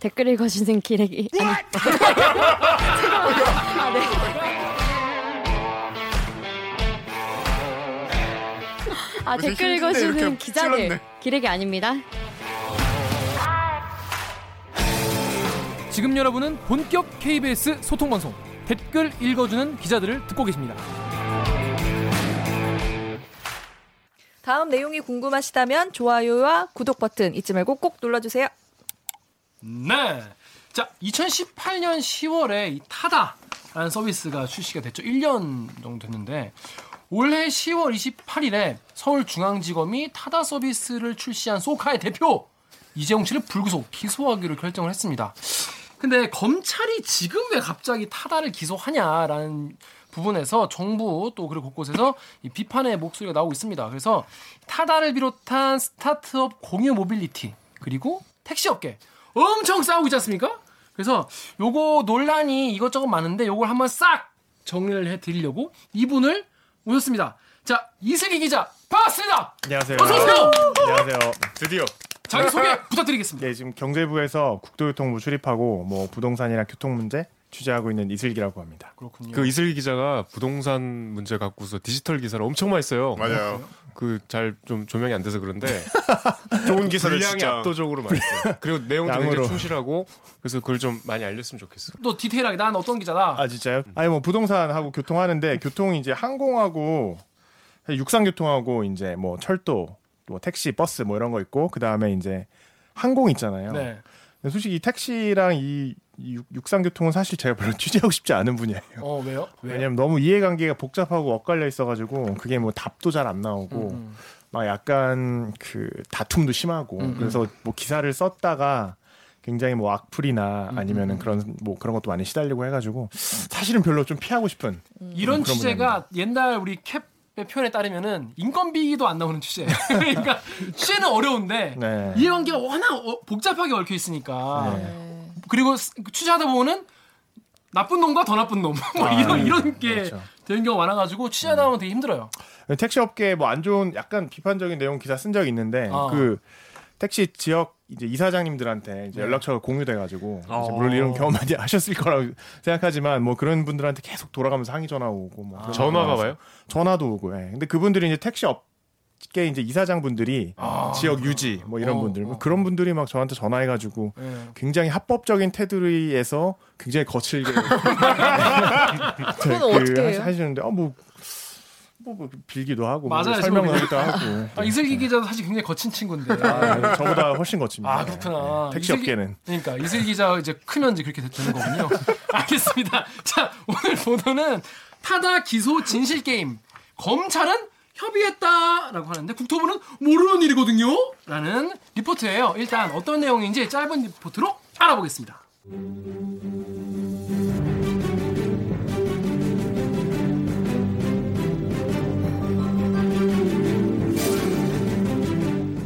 댓글 읽어주는 기레기 아니 아, 네. 아 댓글 읽어주는 기자들 찔렀네. 기레기 아닙니다. 지금 여러분은 본격 KBS 소통 방송 댓글 읽어주는 기자들을 듣고 계십니다. 다음 내용이 궁금하시다면 좋아요와 구독 버튼 잊지 말고 꼭 눌러주세요. 네. 자, 2018년 10월에 이 타다라는 서비스가 출시가 됐죠. 1년 정도 됐는데 올해 10월 28일에 서울중앙지검이 타다 서비스를 출시한 소카의 대표 이재용 씨를 불구속 기소하기로 결정을 했습니다. 근데 검찰이 지금 왜 갑자기 타다를 기소하냐라는 부분에서 정부 또 그리고 곳곳에서 이 비판의 목소리가 나오고 있습니다. 그래서 타다를 비롯한 스타트업 공유 모빌리티 그리고 택시 업계 엄청 싸우고 있지 않습니까? 그래서 요거 논란이 이것저것 많은데 요걸 한번 싹 정리를 해드리려고 이분을 모셨습니다. 자 이슬기 기자 반갑습니다. 안녕하세요. 어서 오세요. 안녕하세요. 드디어 자기 소개 부탁드리겠습니다. 네, 지금 경제부에서 국토교통부 출입하고 뭐 부동산이나 교통 문제 취재하고 있는 이슬기라고 합니다. 그렇군요. 그 이슬기 기자가 부동산 문제 갖고서 디지털 기사를 엄청 많이 써요. 맞아요. 그 잘 좀 조명이 안 돼서 그런데 좋은 기사를 분량이 진짜 압도적으로 많이 써요. 그리고 내용도 양으로. 굉장히 충실하고 그래서 그걸 좀 많이 알렸으면 좋겠어. 또 디테일하게 난 어떤 기자다. 아 진짜요? 아니 뭐 부동산하고 교통하는데 교통이 이제 항공하고 육상 교통하고 이제 뭐 철도, 뭐 택시, 버스 뭐 이런 거 있고 그 다음에 이제 항공 있잖아요. 네. 근데 솔직히 이 택시랑 이, 이 육- 육상 교통은 사실 제가 별로 취재하고 싶지 않은 분야예요. 어 왜요? 왜? 왜냐면 너무 이해관계가 복잡하고 엇갈려 있어가지고 그게 뭐 답도 잘 안 나오고 음. 막 약간 그 다툼도 심하고 음, 그래서 뭐 기사를 썼다가 굉장히 뭐 악플이나 음, 아니면은 음. 그런 뭐 그런 것도 많이 시달리고 해가지고 사실은 별로 좀 피하고 싶은 이런 그런 취재가 옛날 우리 캡의 표현에 따르면은 인건비도 안 나오는 취재예요. 그러니까 취재는 어려운데 네. 이해관계가 워낙 어- 복잡하게 얽혀 있으니까 네. 그리고 스- 취재하다 보면은 나쁜 놈과 더 나쁜 놈, 뭐 아, 이런 이런 게 그렇죠. 되는 경우가 많아가지고 취재하다 보면 되게 힘들어요. 택시 업계 뭐 안 좋은 약간 비판적인 내용 기사 쓴 적이 있는데 어. 그 택시 지역 이제 이사장님들한테 이제 네. 연락처가 공유돼가지고 이제 어. 물론 이런 경험 많이 하셨을 거라고 생각하지만 뭐 그런 분들한테 계속 돌아가면서 항의 전화 오고 뭐 그런 전화가 거 와요? 전화도 오고 예. 근데 그분들이 이제 택시 업 계 이제 이사장 분들이 아, 지역 유지 뭐 이런 어, 분들 어. 그런 분들이 막 저한테 전화해가지고 네. 굉장히 합법적인 테두리에서 굉장히 거칠게 그건 어떻게 해요? 하시는데 어뭐 뭐, 뭐 빌기도 하고 뭐 맞아요, 설명을 저거. 하기도 하고 아, 이슬기 기자도 사실 굉장히 거친 친구인데. 아, 저보다 훨씬 거칩니다. 아 그렇구나. 네, 택시 이슬기- 업계는 그러니까 이슬 기자 이제 크면 이제 그렇게 되는 거군요. 알겠습니다. 자 오늘 보도는 타다 기소 진실 게임 검찰은 협의했다라고 하는데 국토부는 모르는 일이거든요.라는 리포트예요. 일단 어떤 내용인지 짧은 리포트로 알아보겠습니다.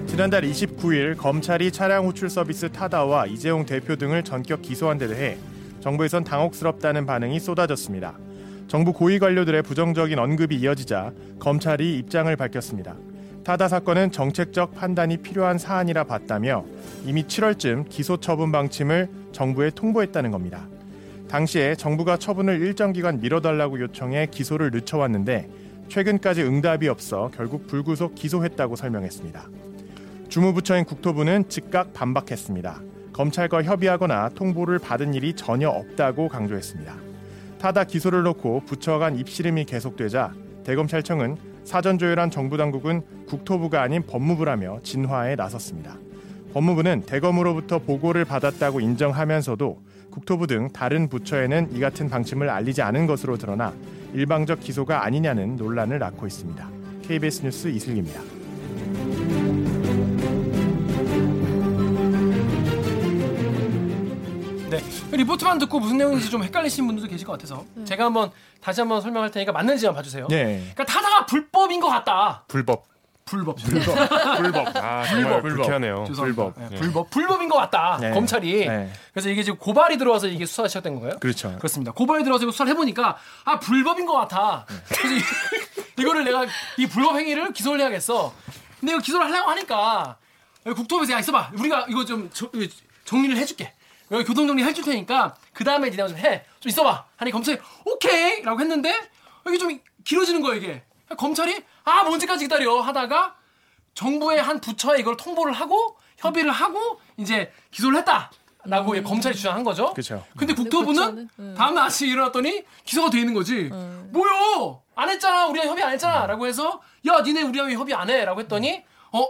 지난달 29일 검찰이 차량 호출 서비스 타다와 이재용 대표 등을 전격 기소한 데 대해 정부에선 당혹스럽다는 반응이 쏟아졌습니다. 정부 고위 관료들의 부정적인 언급이 이어지자 검찰이 입장을 밝혔습니다. 타다 사건은 정책적 판단이 필요한 사안이라 봤다며 이미 7월쯤 기소 처분 방침을 정부에 통보했다는 겁니다. 당시에 정부가 처분을 일정 기간 미뤄달라고 요청해 기소를 늦춰왔는데 최근까지 응답이 없어 결국 불구속 기소했다고 설명했습니다. 주무부처인 국토부는 즉각 반박했습니다. 검찰과 협의하거나 통보를 받은 일이 전혀 없다고 강조했습니다. 타다 기소를 놓고 부처 간 입씨름이 계속되자 대검찰청은 사전 조율한 정부 당국은 국토부가 아닌 법무부라며 진화에 나섰습니다. 법무부는 대검으로부터 보고를 받았다고 인정하면서도 국토부 등 다른 부처에는 이 같은 방침을 알리지 않은 것으로 드러나 일방적 기소가 아니냐는 논란을 낳고 있습니다. KBS 뉴스 이슬기입니다. 네 리포트만 듣고 무슨 내용인지 좀 헷갈리시는 분들도 계실 것 같아서 제가 한번 다시 한번 설명할 테니까 맞는지만 봐주세요. 네. 그러니까 타다가 불법인 것 같다. 불법. 불법. 불법. 불법. 아 정말 불쾌하네요. 죄송합니다. 불법. 네, 불법. 불법인 것 같다. 네. 검찰이. 네. 그래서 이게 지금 고발이 들어와서 이게 수사가 시작된 건가요? 그렇죠. 그렇습니다. 고발이 들어와서 수사를 해보니까 아 불법인 것 같아. 그래서 이- 이거를 내가 이 불법 행위를 기소를 해야겠어. 근데 이거 기소를 하려고 하니까 국토부에서 야 있어봐. 우리가 이거 좀 저- 정리를 해줄게. 여기 교통정리 해줄 테니까 그 다음에 니네가 좀 해. 좀 있어봐. 하니 검찰이 오케이 라고 했는데 이게 좀 길어지는 거야 이게. 검찰이 아 언제까지 기다려 하다가 정부의 한 부처에 이걸 통보를 하고 협의를 하고 이제 기소를 했다 라고 이 검찰이 주장한 거죠. 그렇죠. 근데 국토부는 부처는, 음. 다음 날 아침에 일어났더니 기소가 돼 있는 거지. 뭐요? 안 했잖아. 우리랑 협의 안 했잖아. 라고 해서 야 니네 우리랑 왜 협의 안 해? 라고 했더니 어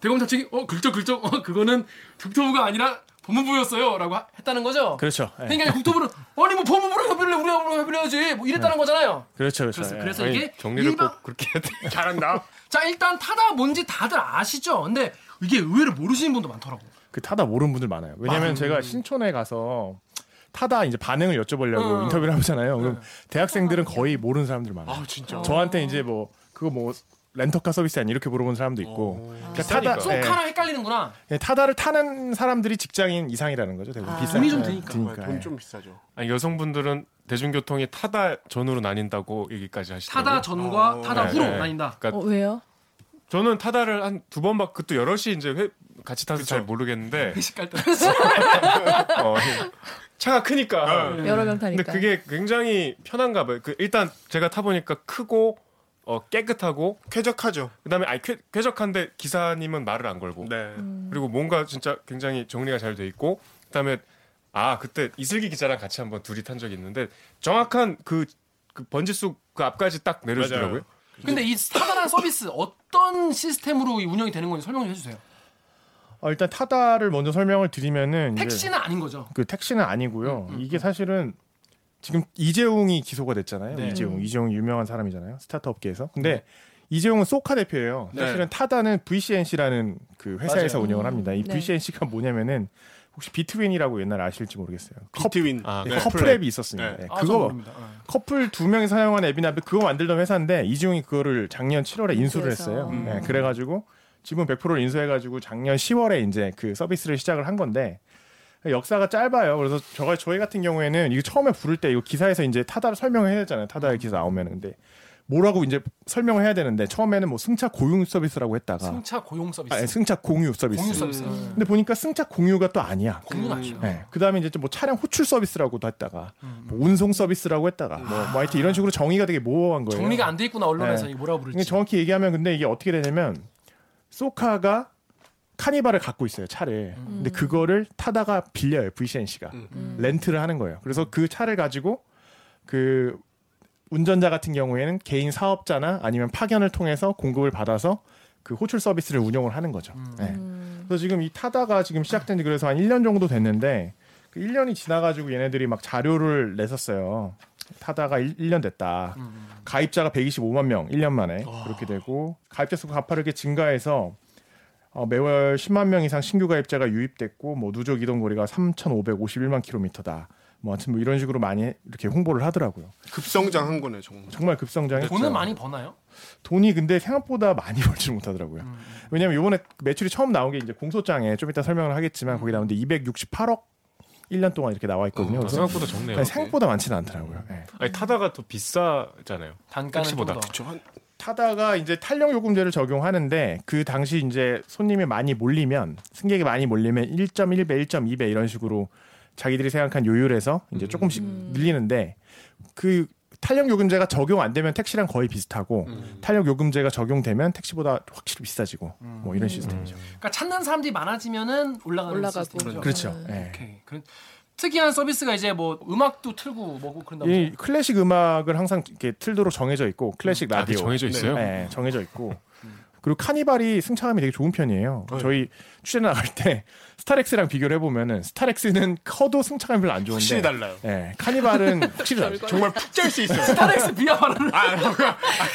대검찰 측이 어 긁적 어 그거는 국토부가 아니라 법무부였어요. 라고 하- 했다는 거죠. 그렇죠. 예. 그러니까 국토부는 아니 뭐 법무부랑 협의를 해 우리랑 협의를 해야지 뭐 이랬다는 거잖아요. 그렇죠, 그렇죠. 그래서 예. 그래서 아니, 이게 정리를 일반- 꼭 그렇게 해야 돼. 잘한다. 자 일단 타다 뭔지 다들 아시죠? 근데 이게 의외로 모르시는 분도 많더라고. 그 타다 모르는 분들 많아요. 왜냐면 아, 제가 신촌에 가서 타다 이제 반응을 여쭤보려고 어. 인터뷰를 하잖아요. 그럼 대학생들은 거의 모르는 사람들 많아요. 아 진짜. 저한테 이제 뭐 그거 뭐 렌터카 서비스 아니 이렇게 물어보는 사람도 있고 그러니까 비싸니까. 타다, 예, 송카랑 헷갈리는구나. 예, 타다를 타는 사람들이 직장인 이상이라는 거죠. 대부분 아. 비싸. 돈이 좀 예, 드니까. 드니까, 예. 돈좀 비싸죠. 아니, 여성분들은 대중교통이 타다 전후로 나뉜다고 얘기까지 하시더라고요. 타다 전과 어. 타다 네, 후로 네. 나뉜다. 그러니까 어, 왜요? 저는 타다를 한 두번 받, 그것도 여럿이 이제 회, 같이 타서 잘 모르겠는데, 회식 갈 때. 어, 차가 크니까. 여러 명 타니까. 근데 그게 굉장히 편한가 봐요. 그 일단 제가 타 보니까 크고, 어, 깨끗하고, 쾌적하죠. 그 다음에, 아니, 쾌, 쾌적한데 기사님은 말을 안 걸고. 네. 그리고 뭔가 진짜 굉장히 정리가 잘 돼 있고, 그 다음에, 아, 그때 이슬기 기자랑 같이 한번 둘이 탄 적이 있는데, 정확한 그, 그 번지수 그 앞까지 딱 내려주더라고요. 근데 이 타다라는 서비스 어떤 시스템으로 이 운영이 되는 건지 설명 좀 해주세요. 어, 일단 타다를 먼저 설명을 드리면은 택시는 아닌 거죠. 그 택시는 아니고요. 음, 음, 이게 사실은 지금 이재용이 기소가 됐잖아요. 네. 이재용, 이재용 유명한 사람이잖아요. 스타트업계에서. 근데 이재용은 소카 대표예요. 네. 사실은 타다는 VCNC라는 그 회사에서 맞아요. 운영을 합니다. 이 네. VCNC가 뭐냐면은 혹시 비트윈이라고 옛날에 아실지 모르겠어요. 비트윈. 아, 네, 네. 커플 앱이 있었습니다. 네. 네, 아, 저 그거. 커플 두 명이 사용한 앱이나 그거 만들던 회사인데 이재용이 그거를 작년 7월에 인수를 인수해서. 했어요. 음. 네, 그래가지고 지분 100%를 인수해가지고 작년 10월에 이제 그 서비스를 시작을 한 건데 역사가 짧아요. 그래서 저 저희 같은 경우에는 이거 처음에 부를 때 이거 기사에서 이제 타다를 설명을 해야 되잖아요. 타다의 기사 나오면은 근데 뭐라고 이제 설명을 해야 되는데 처음에는 뭐 승차 고용 서비스라고 했다가 승차 고용 서비스. 아, 아니, 승차 공유 서비스. 공유 서비스. 음. 근데 보니까 승차 공유가 또 아니야. 공유는 아니죠. 네. 그 다음에 이제 뭐 차량 호출 서비스라고도 했다가 음. 뭐 운송 서비스라고 했다가 뭐, 뭐 하여튼 이런 식으로 정의가 되게 모호한 거예요. 정리가 안 돼 있구나 언론에서 네. 이 뭐라고 이게 부를지. 정확히 얘기하면 근데 이게 어떻게 되냐면 소카가 카니발을 갖고 있어요 차를. 근데 그거를 타다가 빌려요 VCNC가 음. 렌트를 하는 거예요. 그래서 그 차를 가지고 그 운전자 같은 경우에는 개인 사업자나 아니면 파견을 통해서 공급을 받아서 그 호출 서비스를 운영을 하는 거죠. 네. 음. 그래서 지금 이 타다가 지금 시작된 지 그래서 한 1년 정도 됐는데 그 1년이 지나가지고 얘네들이 막 자료를 냈었어요. 타다가 1, 년 됐다. 음. 가입자가 125만 명 1년 만에 그렇게 되고 가입자 수가 가파르게 증가해서 어, 매월 10만 명 이상 신규 가입자가 유입됐고 뭐 누적 이동 거리가 3,551만 킬로미터다. 뭐 하여튼 뭐 이런 식으로 많이 이렇게 홍보를 하더라고요. 급성장한 거네 정말. 정말 급성장했죠. 돈은 많이 버나요? 돈이 근데 생각보다 많이 벌지 못하더라고요. 음. 왜냐면 이번에 매출이 처음 나온 게 이제 공소장에 좀 이따 설명을 하겠지만 거기 나오는데 268억 1년 동안 이렇게 나와 있거든요. 아, 그래서 생각보다 적네요. 생각보다 많지는 않더라고요. 예. 아니, 타다가 더 비싸잖아요. 단가는. 그쵸 한 타다가 이제 탄력 요금제를 적용하는데 그 당시 이제 손님이 많이 몰리면 승객이 많이 몰리면 1.1배, 1.2배 이런 식으로 자기들이 생각한 요율에서 이제 조금씩 늘리는데 그 탄력 요금제가 적용 안 되면 택시랑 거의 비슷하고 탄력 요금제가 적용되면 택시보다 확실히 비싸지고 뭐 이런 시스템이죠. 그러니까 찾는 사람들이 많아지면은 올라가는 올라가고. 시스템이죠. 그렇죠. 네. 예. 오케이. 그런 특이한 서비스가 이제 뭐 음악도 틀고 뭐고 그런다고. 이 클래식 음악을 항상 이렇게 틀도록 정해져 있고 클래식 아, 그게 라디오 정해져 있어요? 네, 정해져 있고 그리고 카니발이 승차감이 되게 좋은 편이에요. 저희 취재 나갈 때 스타렉스랑 비교를 해보면은 스타렉스는 커도 승차감이 별로 안 좋은데 확실히 달라요. 예, 카니발은 확실히 다르죠. 정말 푹 잘 수 있어요. 스타렉스 비하 발언을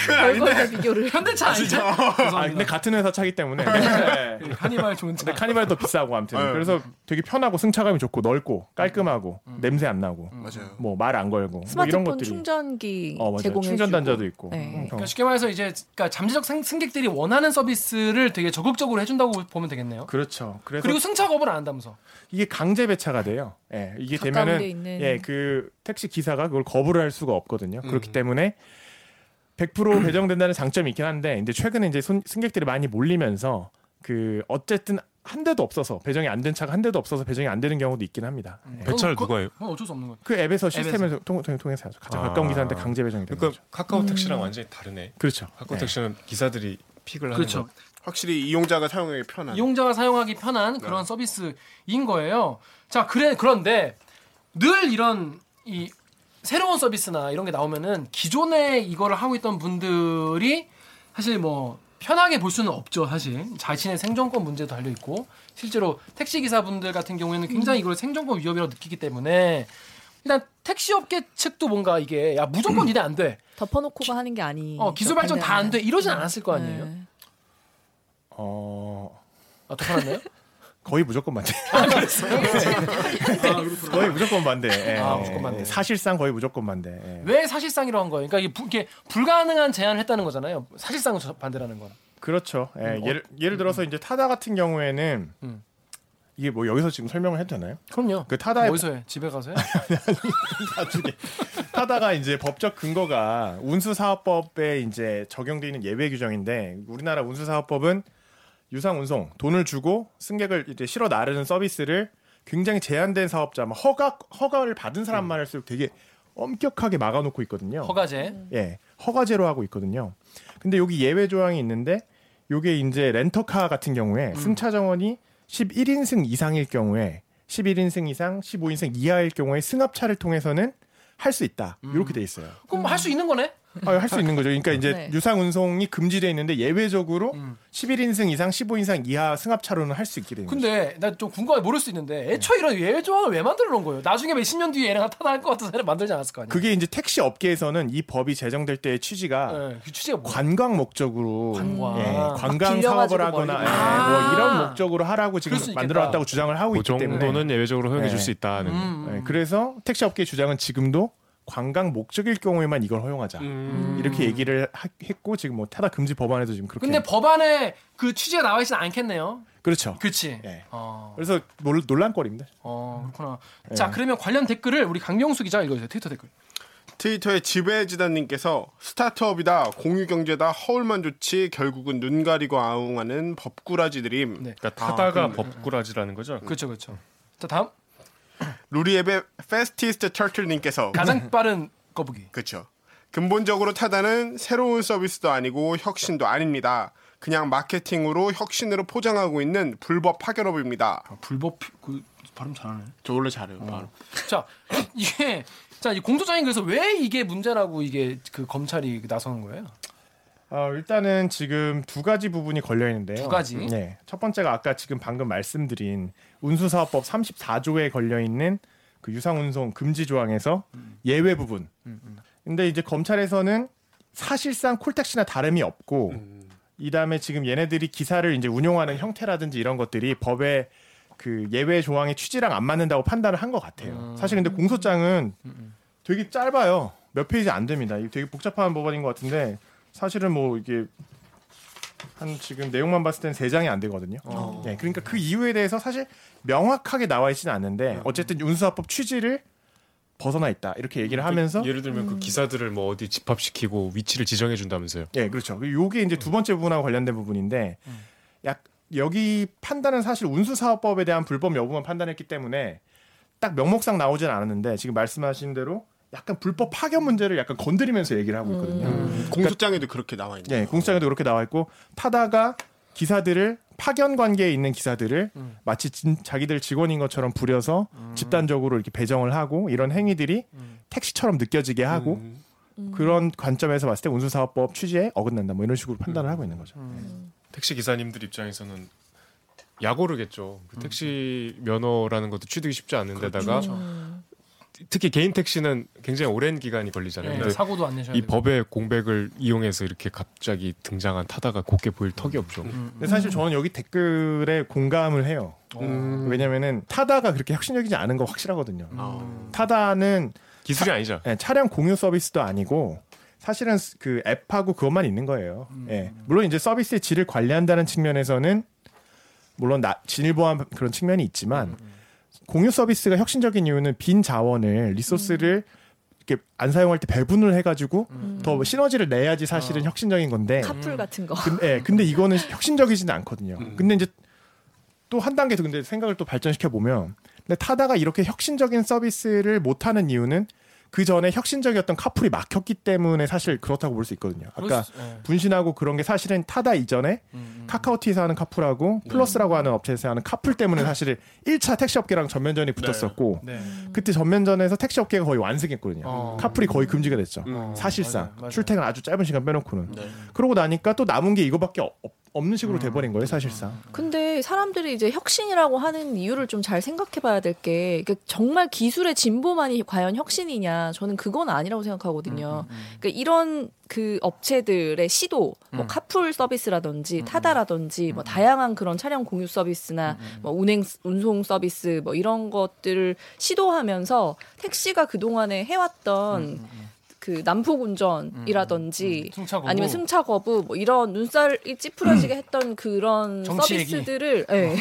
별거에 비교를. 현대차 아니죠? 아, 근데 같은 회사 차기 때문에 네. 카니발 좋은 차. 근데 카니발이 더 비싸고 아무튼 네. 그래서 되게 편하고 승차감이 좋고 넓고 깔끔하고 냄새 안 나고 맞아요. 뭐 말 안 걸고 뭐 이런 스마트폰 것들이 충전기 어 맞아요 제공해 충전 단자도 있고 네. 음, 그러니까 쉽게 말해서 이제 그러니까 잠재적 승, 승객들이 원하는 서비스를 되게 적극적으로 해준다고 보면 되겠네요. 그렇죠. 그래서 그리고 승차 거부를 안 한다면서. 이게 강제 배차가 돼요. 예, 이게 되면은 데 있는. 예, 그 택시 기사가 그걸 거부를 할 수가 없거든요. 음. 그렇기 때문에 100% 배정된다는 장점이 있긴 한데, 근데 최근에 이제 손- 승객들이 많이 몰리면서 그 어쨌든 한 대도 없어서 배정이 안 된 차가 한 대도 없어서 배정이 안 되는 경우도 있긴 합니다. 예. 배차를 그건- 누가 해요? 그건 어쩔 수 없는 거예요. 그 앱에서. 시스템을 통, 통, 통해서 하죠. 가장 아. 가까운 기사한테 강제 배정이 되는 그러니까 거죠. 카카오 택시랑 완전히 다르네. 그렇죠. 카카오 예. 택시는 기사들이 픽을 하는 그렇죠. 거. 확실히 이용자가 사용하기 편한. 이용자가 사용하기 편한 그런 서비스인 거예요. 자, 그래 그런데 늘 이런 이 새로운 서비스나 이런 게 나오면은 기존에 이거를 하고 있던 분들이 사실 뭐 편하게 볼 수는 없죠, 사실. 자신의 생존권 문제도 달려 있고 실제로 택시 기사분들 같은 경우에는 굉장히 이걸 생존권 위협이라고 느끼기 때문에 일단 택시 업계 측도 뭔가 이게 야 무조건 이래 안 돼. 덮어놓고가 하는 게 아니. 어, 기술 발전 다 안 돼. 이러진 않았을 거 아니에요. 네. 어, 아, 더 편했나요? 거의 무조건 반대. 거의 무조건 반대. 예. 아, 무조건 반대. 사실상 거의 무조건 반대. 예. 왜 사실상이라고 한 거예요? 그러니까 이게, 불가능한 제안을 했다는 거잖아요. 사실상은 저- 반대라는 거는. 그렇죠. 예. 음, 어- 예를, 예를 들어서 이제 타다 같은 경우에는 음. 이게 뭐 여기서 지금 설명을 해도 되나요? 그럼요. 그 타다의 어디서 해? 집에 가서 해? 나중에 타다가 이제 법적 근거가 운수사업법에 이제 적용돼 있는 예외 규정인데 우리나라 운수사업법은 유상 운송 돈을 주고 승객을 이제 실어 나르는 서비스를 굉장히 제한된 사업자, 막 허가 허가를 받은 사람만 할수록 되게 엄격하게 막아놓고 있거든요. 허가제. 예, 허가제로 하고 있거든요. 근데 여기 예외 조항이 있는데 요게 이제 렌터카 같은 경우에 음. 승차 정원이 11인승 이상일 경우에 11인승 이상, 15인승 이하일 경우에 승합차를 통해서는 할 수 있다. 이렇게 돼 있어요. 그럼 할 수 있는 거네? 할수 있는 거죠. 그러니까 이제 네. 유상 운송이 금지돼 있는데 예외적으로 음. 11인승 이상, 15인승 이하 승합차로는 할 수 있게 되는 거죠. 근데 나 좀 궁금해 모를 수 있는데 애초에 이런 예외 조항을 왜 만들어 놓은 거예요? 나중에 몇십 년 뒤에 얘네가 타다 할것 같은 사람 만들지 않았을 거 아니에요? 그게 이제 택시 업계에서는 이 법이 제정될 때의 취지가 네, 그 취지가? 관광 목적으로 관광. 예, 막 관광 사업을 하거나 멀리 예, 아. 뭐 이런 목적으로 하라고 지금 있겠다. 만들어 놨다고 주장을 하고 그 있기 때문에 정도는 예외적으로 허용해 줄 네. 수 있다는. 음, 예, 그래서 택시 업계의 주장은 지금도 관광 목적일 경우에만 이걸 허용하자 음. 이렇게 얘기를 하- 했고 지금 뭐 타다 금지 법안에도 지금 그렇게 근데 법안에 그 취지가 나와 있진 않겠네요. 그렇죠. 그렇지. 예. 어, 그래서 논, 논란거리입니다. 어 그렇구나. 예. 자 그러면 관련 댓글을 우리 강명수 기자 읽어주세요. 트위터 댓글. 트위터의 지배지단님께서 스타트업이다 공유경제다 허울만 좋지 결국은 눈 가리고 아웅하는 법꾸라지들임. 네. 그러니까 타다가 아, 법꾸라지라는 거죠. 그렇죠, 그렇죠. 자 다음 루리웹의 Fastest Turtle님께서 가장 빠른 거북이. 그렇죠. 근본적으로 타다는 새로운 서비스도 아니고 혁신도 아닙니다. 그냥 마케팅으로 혁신으로 포장하고 있는 불법 파견업입니다. 아, 불법 피- 그 발음 잘하네. 저 원래 잘해요. 어. 바로. 자 이게 자 이 공소장이 그래서 왜 이게 문제라고 이게 그 검찰이 나서는 거예요? 어, 일단은 지금 두 가지 부분이 걸려 있는데요. 두 가지? 네. 첫 번째가 아까 지금 방금 말씀드린 운수사업법 34조에 걸려 있는 그 유상운송 금지 조항에서 예외 부분. 근데 이제 검찰에서는 사실상 콜택시나 다름이 없고 이 다음에 지금 얘네들이 기사를 이제 운용하는 형태라든지 이런 것들이 법의 그 예외 조항의 취지랑 안 맞는다고 판단을 한 것 같아요. 음. 사실 근데 공소장은 되게 짧아요. 몇 페이지 안 됩니다. 이게 되게 복잡한 법안인 것 같은데 사실은 뭐 이게 한 지금 내용만 봤을 때는 세 장이 안 되거든요. 어. 네, 그러니까 그 이유에 대해서 사실 명확하게 나와 있지는 않는데 어쨌든 운수사법 취지를 벗어나 있다 이렇게 얘기를 하면서 예를 들면 그 기사들을 뭐 어디 집합시키고 위치를 지정해 준다면서요. 예, 그렇죠. 요게 이제 두 번째 부분하고 관련된 부분인데, 약 여기 판단은 사실 운수사업법에 대한 불법 여부만 판단했기 때문에 딱 명목상 나오진 않았는데 지금 말씀하신 대로 약간 불법 파견 문제를 약간 건드리면서 얘기를 하고 있거든요. 음. 공소장에도 그렇게 나와 있네요. 예, 공장에도 그렇게 나와 있고 타다가 기사들을 파견 관계에 있는 기사들을 음. 마치 진, 자기들 직원인 것처럼 부려서 집단적으로 이렇게 배정을 하고 이런 행위들이 음. 택시처럼 느껴지게 하고 음. 그런 관점에서 봤을 때 운수사업법 취지에 어긋난다 뭐 이런 식으로 판단을 하고 있는 거죠. 음. 택시 기사님들 입장에서는 약오르겠죠. 그 택시 면허라는 것도 취득이 쉽지 않은 데다가 그렇죠. 특히 개인 택시는 굉장히 오랜 기간이 걸리잖아요. 네, 근데 사고도 안 내셔야 이 되고. 법의 공백을 이용해서 이렇게 갑자기 등장한 타다가 곱게 보일 턱이 없죠. 음, 근데 사실 저는 여기 댓글에 공감을 해요. 음. 왜냐면은 타다가 그렇게 혁신적이지 않은 거 확실하거든요. 음. 타다는 기술이 아니죠. 예, 차량 공유 서비스도 아니고 사실은 그 앱하고 그것만 있는 거예요. 예. 물론 이제 서비스의 질을 관리한다는 측면에서는 물론 나, 진일보한 그런 측면이 있지만 공유 서비스가 혁신적인 이유는 빈 자원을 리소스를 이렇게 안 사용할 때 배분을 해가지고 더 시너지를 내야지 사실은 혁신적인 건데. 카풀 같은 거. 근, 예, 근데 이거는 혁신적이지는 않거든요. 근데 이제 또 한 단계 더 근데 생각을 또 발전시켜 보면 근데 타다가 이렇게 혁신적인 서비스를 못 하는 이유는 그 전에 혁신적이었던 카풀이 막혔기 때문에 사실 그렇다고 볼 수 있거든요. 아까 수- 예. 분신하고 그런 게 사실은 타다 이전에 음, 음. 카카오티에서 하는 카풀하고 플러스라고 하는 업체에서 하는 카풀 때문에 사실 1차 택시 업계랑 전면전이 붙었었고 네. 그때 전면전에서 택시 업계가 거의 완승했거든요. 어. 카풀이 거의 금지가 됐죠. 어, 사실상 맞아요, 맞아요. 출퇴근 아주 짧은 시간 빼놓고는. 네. 그러고 나니까 또 남은 게 이거밖에 없, 없는 식으로 돼버린 거예요, 사실상. 근데 사람들이 이제 혁신이라고 하는 이유를 좀 잘 생각해 봐야 될 게 정말 기술의 진보만이 과연 혁신이냐. 저는 그건 아니라고 생각하거든요. 그러니까 이런 그 업체들의 시도 뭐 카풀 서비스라든지 타다라든지 뭐 다양한 그런 차량 공유 서비스나 뭐 운행 운송 서비스 뭐 이런 것들을 시도하면서 택시가 그 동안에 해왔던 그 난폭 운전이라든지 승차 거부. 아니면 승차 거부 뭐 이런 눈살이 찌푸려지게 했던 그런. 서비스들을 예.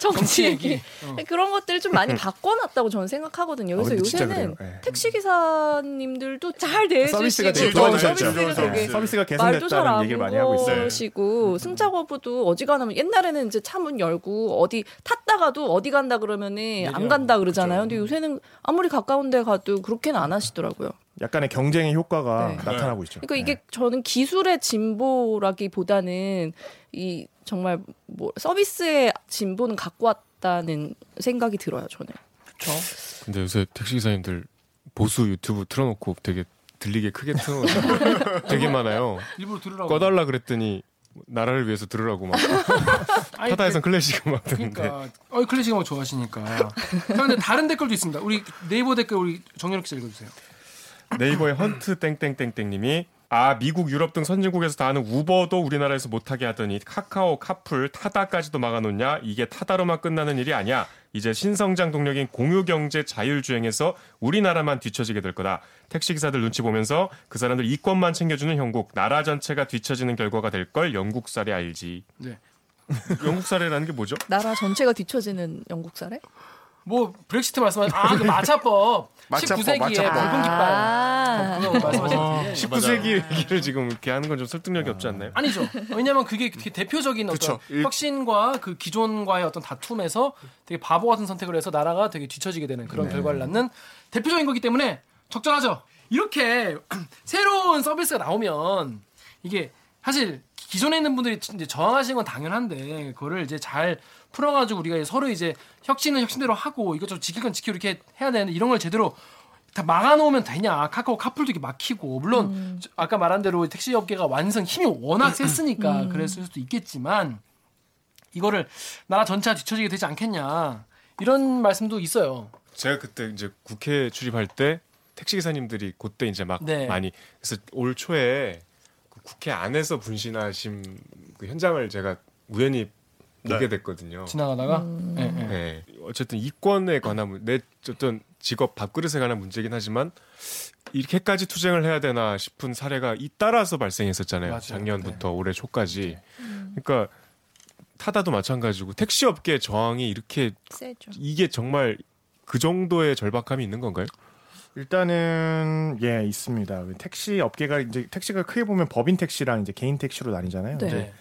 정치 정치 얘기. 어. 그런 것들을 좀 많이 바꿔놨다고 저는 생각하거든요. 그래서 아, 근데 진짜 요새는 그래요. 예. 택시 기사님들도 잘 대해주시고 서비스가 되게 좋아졌죠. 서비스가. 되게 말도 잘 개선됐다는 안 얘기를 많이 하고 있어요. 승차 거부도 어지간하면 옛날에는 이제 차 문 열고 어디 탔다가도 어디 간다 그러면은 안 간다 그러잖아요. 근데 요새는 아무리 가까운 데 가도 그렇게는 안 하시더라고요. 약간의 경쟁의 효과가 네. 나타나고 있죠. 그러니까 이게 네. 저는 기술의 진보라기보다는 이 정말 뭐 서비스의 진보는 갖고 왔다는 생각이 들어요. 저는. 그렇죠. 근데 요새 택시 기사님들 보수 유튜브 틀어놓고 되게 들리게 크게 틀어놓는 되게 많아요. 일부러 들으라고. 꺼달라 그랬더니 나라를 위해서 들으라고 막 타다에선 클래식 음악 듣는데 그러니까 어 클래식 음악 좋아하시니까. 자, 근데 다른 댓글도 있습니다. 우리 네이버 댓글 우리 정연욱 씨 읽어주세요. 네이버의 헌트 땡땡땡땡님이 아 미국 유럽 등 선진국에서 다 하는 우버도 우리나라에서 못하게 하더니 카카오 카풀 타다까지도 막아놓냐 이게 타다로만 끝나는 일이 아니야 이제 신성장 동력인 공유경제 자율주행에서 우리나라만 뒤처지게 될 거다 택시기사들 눈치 보면서 그 사람들 이권만 챙겨주는 형국 나라 전체가 뒤처지는 결과가 될 걸 영국 사례 알지 네. 영국 사례라는 게 뭐죠? 나라 전체가 뒤처지는 영국 사례? 뭐 브렉시트 말씀하신 아그 마차법 마차법, 19세기에 마차법. 붉은 깃발 아. 그거 말씀하시는 19세기 얘기를 지금 이렇게 하는 건 좀 설득력이 없지 않나요? 아니죠. 왜냐면 그게 되게 대표적인 어떤 그쵸. 일- 혁신과 그 기존과의 어떤 다툼에서 되게 바보 같은 선택을 해서 나라가 되게 뒤처지게 되는 그런 네. 결과를 낳는 대표적인 거기 때문에 적절하죠. 이렇게 새로운 서비스가 나오면 이게 사실 기존에 있는 분들이 이제 저항하시는 건 당연한데 그거를 이제 잘 풀어가지고 우리가 서로 이제 혁신은 혁신대로 하고 이것 좀 지킬 건 지키고 이렇게 해야 되는데 이런 걸 제대로 다 막아놓으면 되냐. 카카오 카풀도 이렇게 막히고. 물론 저- 아까 말한 대로 택시 업계가 완성 힘이 워낙 셌으니까 그랬을 수도 있겠지만 이거를 나라 전체가 뒤처지게 되지 않겠냐. 이런 말씀도 있어요. 제가 그때 이제 국회 출입할 때 택시 기사님들이 그때 이제 막 네. 많이 그래서 올 초에 그 국회 안에서 분신하신 그 현장을 제가 우연히 보게 됐거든요. 지나가다가 예, 예. 네. 어쨌든 이권에 관한 문- 내 어떤 직업 밥그릇에 관한 문제긴 하지만 이렇게까지 투쟁을 해야 되나 싶은 사례가 잇따라서 발생했었잖아요. 맞아요. 작년부터 올해 초까지. 그러니까 타다도 마찬가지고 택시 업계 저항이 이렇게 세죠. 이게 정말 그 정도의 절박함이 있는 건가요? 일단은 예 있습니다. 택시 업계가 이제 택시가 크게 보면 법인 택시랑 이제 개인 택시로 나뉘잖아요. 네. 이제 네.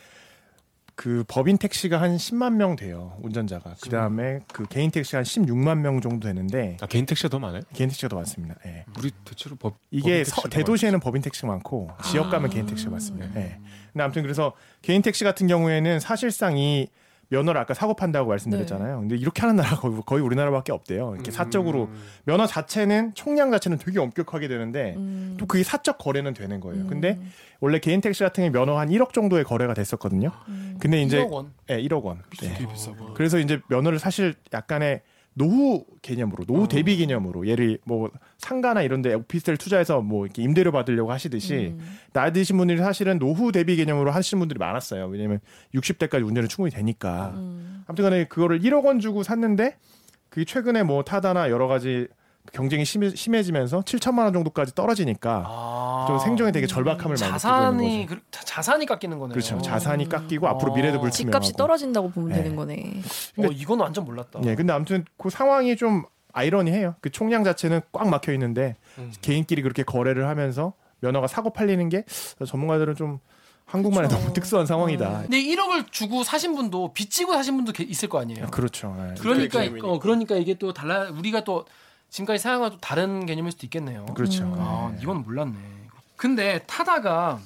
그 법인 택시가 한 10만 명 돼요 운전자가. 그 다음에 그 개인 택시가 한 16만 명 정도 되는데 아, 개인 택시가 더 많아요? 개인 택시가 더 많습니다. 예. 우리 대체로 법 이게 서- 대도시에는 법인 택시가 많고 지역 가면 개인 택시가 많습니다. 예. 근데 아무튼 그래서 개인 택시 같은 경우에는 사실상 이 면허를 아까 사고 판다고 말씀드렸잖아요. 근데 이렇게 하는 나라가 거의, 거의 우리나라밖에 없대요. 이렇게 사적으로 면허 자체는 총량 자체는 되게 엄격하게 되는데 음. 또 그게 사적 거래는 되는 거예요. 근데 원래 개인 택시 같은 경우 면허 한 1억 정도의 거래가 됐었거든요. 근데 이제 1억 원. 예, 1억 원. 네. 되게 비싸고. 그래서 이제 면허를 사실 약간의 노후 개념으로 노후 대비 개념으로 예를 뭐 상가나 이런데 오피스텔 투자해서 뭐 이렇게 임대료 받으려고 하시듯이 나이 드신 분들이 사실은 노후 대비 개념으로 하시는 분들이 많았어요. 왜냐면 60대까지 운전이 충분히 되니까. 아무튼간에 그거를 1억 원 주고 샀는데 그게 최근에 뭐 타다나 여러 가지 경쟁이 심해, 심해 지면서 7천만 원 정도까지 떨어지니까 아. 좀 생존에 되게 절박함을 많이 느끼고 자산이 있는 거죠. 그, 자- 자산이 깎이는 거네요. 그렇죠. 자산이 깎이고 앞으로 어. 미래도 불투명하고. 집값이 떨어진다고 보면 네. 되는 거네. 어, 이건 완전 몰랐다. 예, 근데 아무튼 그 상황이 좀 아이러니해요. 그 총량 자체는 꽉 막혀 있는데 개인끼리 그렇게 거래를 하면서 면허가 사고 팔리는 게 전문가들은 좀 한국만의 너무 특수한 상황이다. 근데 1억을 주고 사신 분도 빚지고 사신 분도 게- 있을 거 아니에요. 그렇죠. 네. 그러니까. 어, 그러니까 이게 또 달라 우리가 또 지금까지 생각한 또 다른 개념일 수도 있겠네요. 그렇죠. 아, 이건 몰랐네. 근데 타다가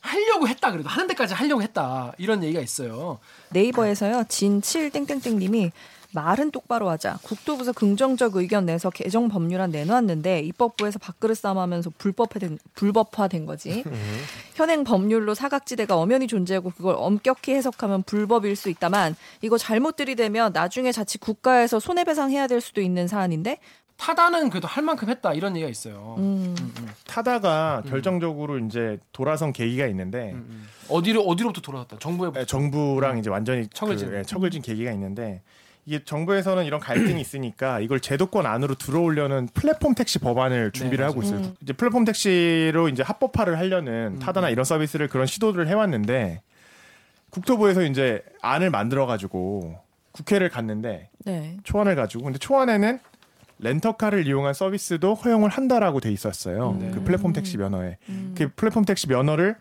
하려고 했다 그래도 하는 데까지 하려고 했다 이런 얘기가 있어요. 네이버에서요 진7 땡땡땡님이 말은 똑바로 하자. 국토부서 긍정적 의견 내서 개정 법률안 내놓았는데 입법부에서 밥그릇 싸움하면서 불법화된 불법화된 거지. 현행 법률로 사각지대가 엄연히 존재하고 그걸 엄격히 해석하면 불법일 수 있다만 이거 잘못 들이대면 나중에 자칫 국가에서 손해배상해야 될 수도 있는 사안인데. 타다는 그래도 할 만큼 했다 이런 얘기가 있어요. 음. 음, 음, 타다가 결정적으로 이제 돌아선 계기가 있는데 음, 음. 어디로 어디로부터 돌아왔다? 정부에 예, 정부랑 이제 완전히 척을 그, 진. 예, 척을 진 계기가 있는데 이게 정부에서는 이런 갈등이 있으니까 이걸 제도권 안으로 들어오려는 플랫폼 택시 법안을 준비를 네, 하고 있어요. 음. 이제 플랫폼 택시로 이제 합법화를 하려는 타다나 이런 서비스를 그런 시도를 해왔는데 국토부에서 이제 안을 만들어 가지고 국회를 갔는데 네. 초안을 가지고 근데 초안에는 렌터카를 이용한 서비스도 허용을 한다라고 돼 있었어요. 네. 그 플랫폼 택시 면허에. 음. 그 플랫폼 택시 면허를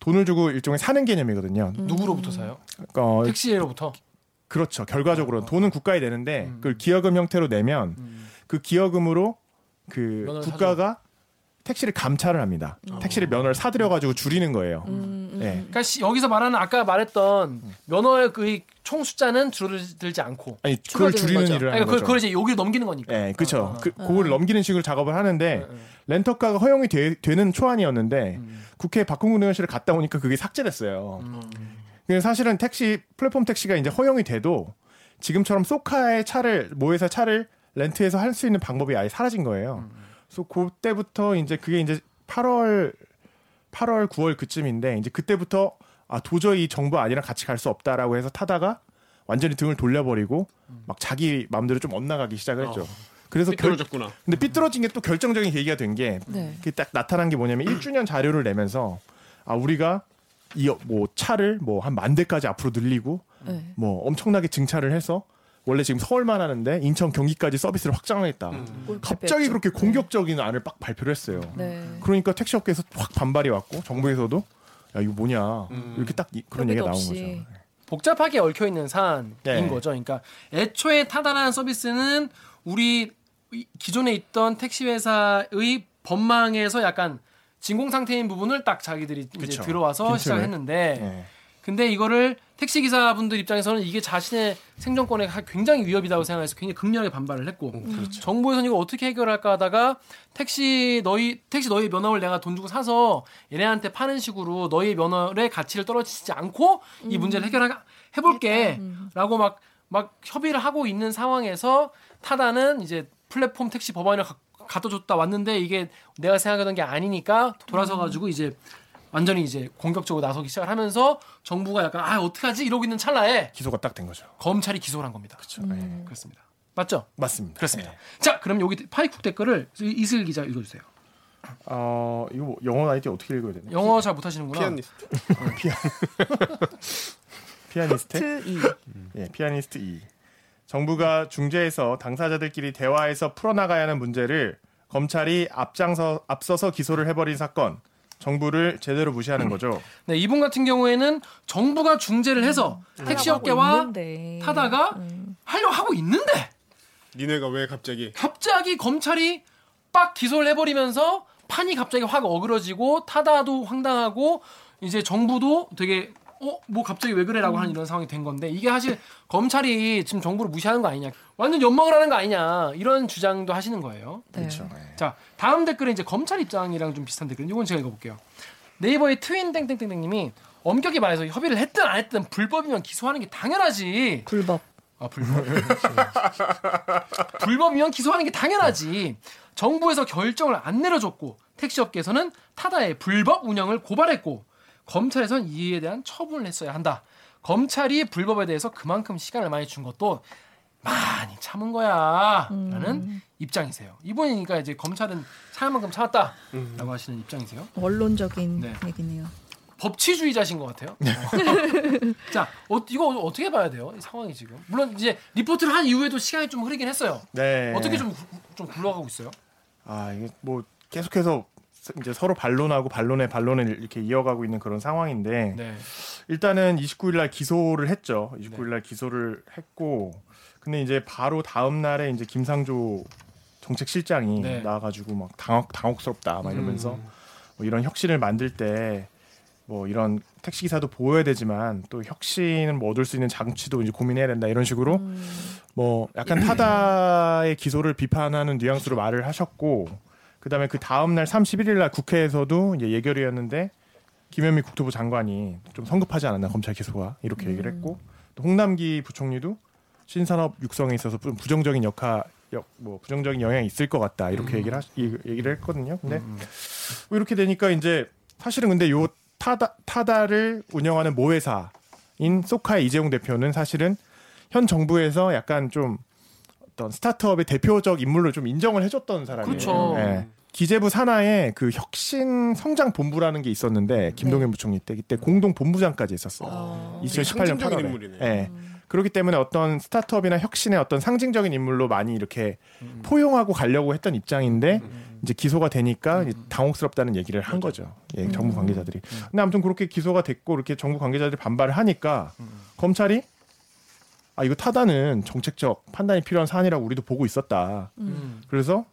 돈을 주고 일종의 사는 개념이거든요. 누구로부터 사요? 어, 택시로부터. 그렇죠. 결과적으로 돈은 국가에 내는데 음. 그걸 기여금 형태로 내면 음. 그 기여금으로 그 국가가 택시를 감찰을 합니다. 택시를 면허를 사들여 가지고 줄이는 거예요. 음, 음. 예. 그러니까 시- 여기서 말하는 아까 말했던 면허의 그총 숫자는 줄어들지 않고. 아니 그걸 줄이는 거죠. 일을 하는 그, 거죠. 그걸 이제 여기 넘기는 거니까. 예, 그렇죠. 어, 어, 그 그걸 넘기는 식으로 작업을 하는데 어, 어. 렌터카가 허용이 되, 는 초안이었는데 음. 국회 박홍근 의원실을 갔다 오니까 그게 삭제됐어요. 음. 사실은 택시 플랫폼 택시가 이제 허용이 돼도 지금처럼 소카의 차를 모에서 차를 렌트해서 할 수 있는 방법이 아예 사라진 거예요. 그래서 그때부터 이제 그게 이제 8월 8월 9월 그쯤인데 이제 그때부터 아 도저히 이 정부 아니랑 같이 갈 수 없다라고 해서 타다가 완전히 등을 돌려버리고 막 자기 마음대로 좀 엇나가기 시작을 했죠. 그래서 결, 삐뚤어졌구나. 근데 삐뚤어진 게 또 결정적인 계기가 된게 네. 그게 딱 나타난 게 뭐냐면 1주년 자료를 내면서 아 우리가 이 뭐 차를 뭐 한 만 대까지 앞으로 늘리고 네. 뭐 엄청나게 증차를 해서 원래 지금 서울만 하는데 인천 경기까지 서비스를 확장하겠다. 꼴 갑자기. 그렇게 공격적인 안을 빡 발표를 했어요. 네. 그러니까 택시업계에서 확 반발이 왔고 정부에서도 야 이거 뭐냐 이렇게 딱 이- 그런 얘기가 나온 없이. 거죠. 복잡하게 얽혀 있는 사안인 네. 거죠. 그러니까 애초에 타다라는 서비스는 우리 이- 기존에 있던 택시 회사의 법망에서 약간 진공 상태인 부분을 딱 자기들이 이제 그쵸. 들어와서 빈틈을. 시작했는데 네. 근데 이거를 택시 기사분들 입장에서는 이게 자신의 생존권에 가- 굉장히 위협이라고 생각해서 굉장히 극렬하게 반발을 했고 그렇죠. 정부에서는 이거 어떻게 해결할까 하다가 택시 너희 택시 너희 면허를 내가 돈 주고 사서 얘네한테 파는 식으로 너희 면허의 가치를 떨어지지 않고 이 문제를 해결해 볼게라고 막막 협의를 하고 있는 상황에서 타다는 이제 플랫폼 택시 법안을 가- 갖다 줬다 왔는데 이게 내가 생각하던 게 아니니까 돌아서 가지고 이제 완전히 이제 공격적으로 나서기 시작을 하면서 정부가 약간 아 어떡하지 이러고 있는 찰나에 기소가 딱 된 거죠. 검찰이 기소를 한 겁니다. 그렇죠. 네. 그렇습니다. 맞죠? 맞습니다. 그렇습니다. 네. 자, 그럼 여기 82쿡 댓글을 이슬 기자 읽어주세요. 어 이거 뭐 영어 아이디 어떻게 읽어야 되나? 영어 잘 못하시는구나. 피아니스트. 피아니스트? 트 이. 예, 피아니스트 2. 정부가 중재해서 당사자들끼리 대화해서 풀어나가야 하는 문제를 검찰이 앞장서 앞서서 기소를 해버린 사건. 정부를 제대로 무시하는 거죠. 네, 이분 같은 경우에는 정부가 중재를 해서 택시 하고 업계와. 타다가 음. 하려고 하고 있는데 니네가 왜 갑자기 갑자기 검찰이 빡 기소를 해버리면서 판이 갑자기 확 어그러지고 타다도 황당하고 이제 정부도 되게 어 뭐 갑자기 왜 그래라고 하는 이런 상황이 된 건데 이게 사실 검찰이 지금 정부를 무시하는 거 아니냐 완전 연막을 하는 거 아니냐 이런 주장도 하시는 거예요. 네. 그렇죠. 예. 자 다음 댓글은 이제 검찰 입장이랑 좀 비슷한 댓글 이건 제가 읽어볼게요. 네이버의 트윈 땡땡땡땡님이 엄격히 말해서 협의를 했든 안 했든 불법이면 기소하는 게 당연하지. 불법. 아 불법. 불법이면 기소하는 게 당연하지. 정부에서 결정을 안 내려줬고 택시업계에서는 타다의 불법 운영을 고발했고 검찰에선 이에 대한 처분을 했어야 한다. 검찰이 불법에 대해서 그만큼 시간을 많이 준 것도 많이 참은 거야라는 입장이세요. 이분이니까 이제 검찰은 참을 만큼 참았다라고 하시는 입장이세요. 원론적인 네. 얘기네요. 법치주의자신 것 같아요. 자, 어, 이거 어떻게 봐야 돼요? 이 상황이 지금. 물론 이제 리포트를 한 이후에도 시간이 좀 흐르긴 했어요. 네. 어떻게 좀, 구- 좀 굴러가고 있어요? 아 이게 뭐 계속해서 이제 서로 반론하고 반론에 반론을 이렇게 이어가고 있는 그런 상황인데 네. 일단은 29일 날 기소를 했죠. 29일 날 기소를 했고 근데 이제 바로 다음 날에 이제 김상조 정책실장이 네. 나와가지고 막 당혹 당혹스럽다 막 이러면서 음. 뭐 이런 혁신을 만들 때 뭐 이런 택시 기사도 보여야 되지만 또 혁신을 뭐 얻을 수 있는 장치도 이제 고민해야 된다 이런 식으로 뭐 약간 타다의 기소를 비판하는 뉘앙스로 말을 하셨고 그다음에 그 다음 날 31일 날 국회에서도 이제 예결위였는데 김현미 국토부 장관이 좀 성급하지 않았나 검찰 기소가. 이렇게 얘기를 했고 또 홍남기 부총리도 신산업 육성에 있어서 좀 부정적인 역할 역, 뭐 부정적인 영향이 있을 것 같다. 이렇게 얘기를 하, 이- 얘기를 했거든요. 근데 뭐 이렇게 되니까 이제 사실은 근데 요 타다 타다를 운영하는 모회사인 소카의 이재용 대표는 사실은 현 정부에서 약간 좀 어떤 스타트업의 대표적 인물로 좀 인정을 해줬던 사람이에요. 그렇죠. 예. 기재부 산하에 그 혁신 성장 본부라는 게 있었는데 김동연 네. 부총리 때 그때 공동 본부장까지 했었어요. 어. 2018년 상징적인 8월에. 인물이네. 예. 그렇기 때문에 어떤 스타트업이나 혁신의 어떤 상징적인 인물로 많이 이렇게 포용하고 가려고 했던 입장인데 이제 기소가 되니까 이제 당혹스럽다는 얘기를 한 거죠. 예, 정부 관계자들이. 근데 아무튼 그렇게 기소가 됐고 이렇게 정부 관계자들이 반발을 하니까 검찰이 아 이거 타다는 정책적 판단이 필요한 사안이라고 우리도 보고 있었다. 음. 그래서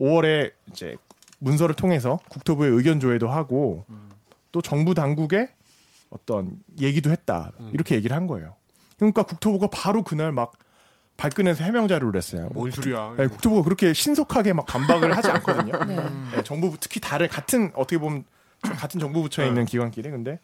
5월에 이제 문서를 통해서 국토부에 의견 조회도 하고 또 정부 당국에 어떤 얘기도 했다 이렇게 얘기를 한 거예요. 그러니까 국토부가 바로 그날 막 발끈해서 해명 자료를 냈어요. 뭔 소리야? 네, 국토부가 그렇게 신속하게 막 반박을 하지 않거든요. 네. 네, 정부 특히 다른 같은 어떻게 보면 같은 정부 부처에 있는 기관끼리 근데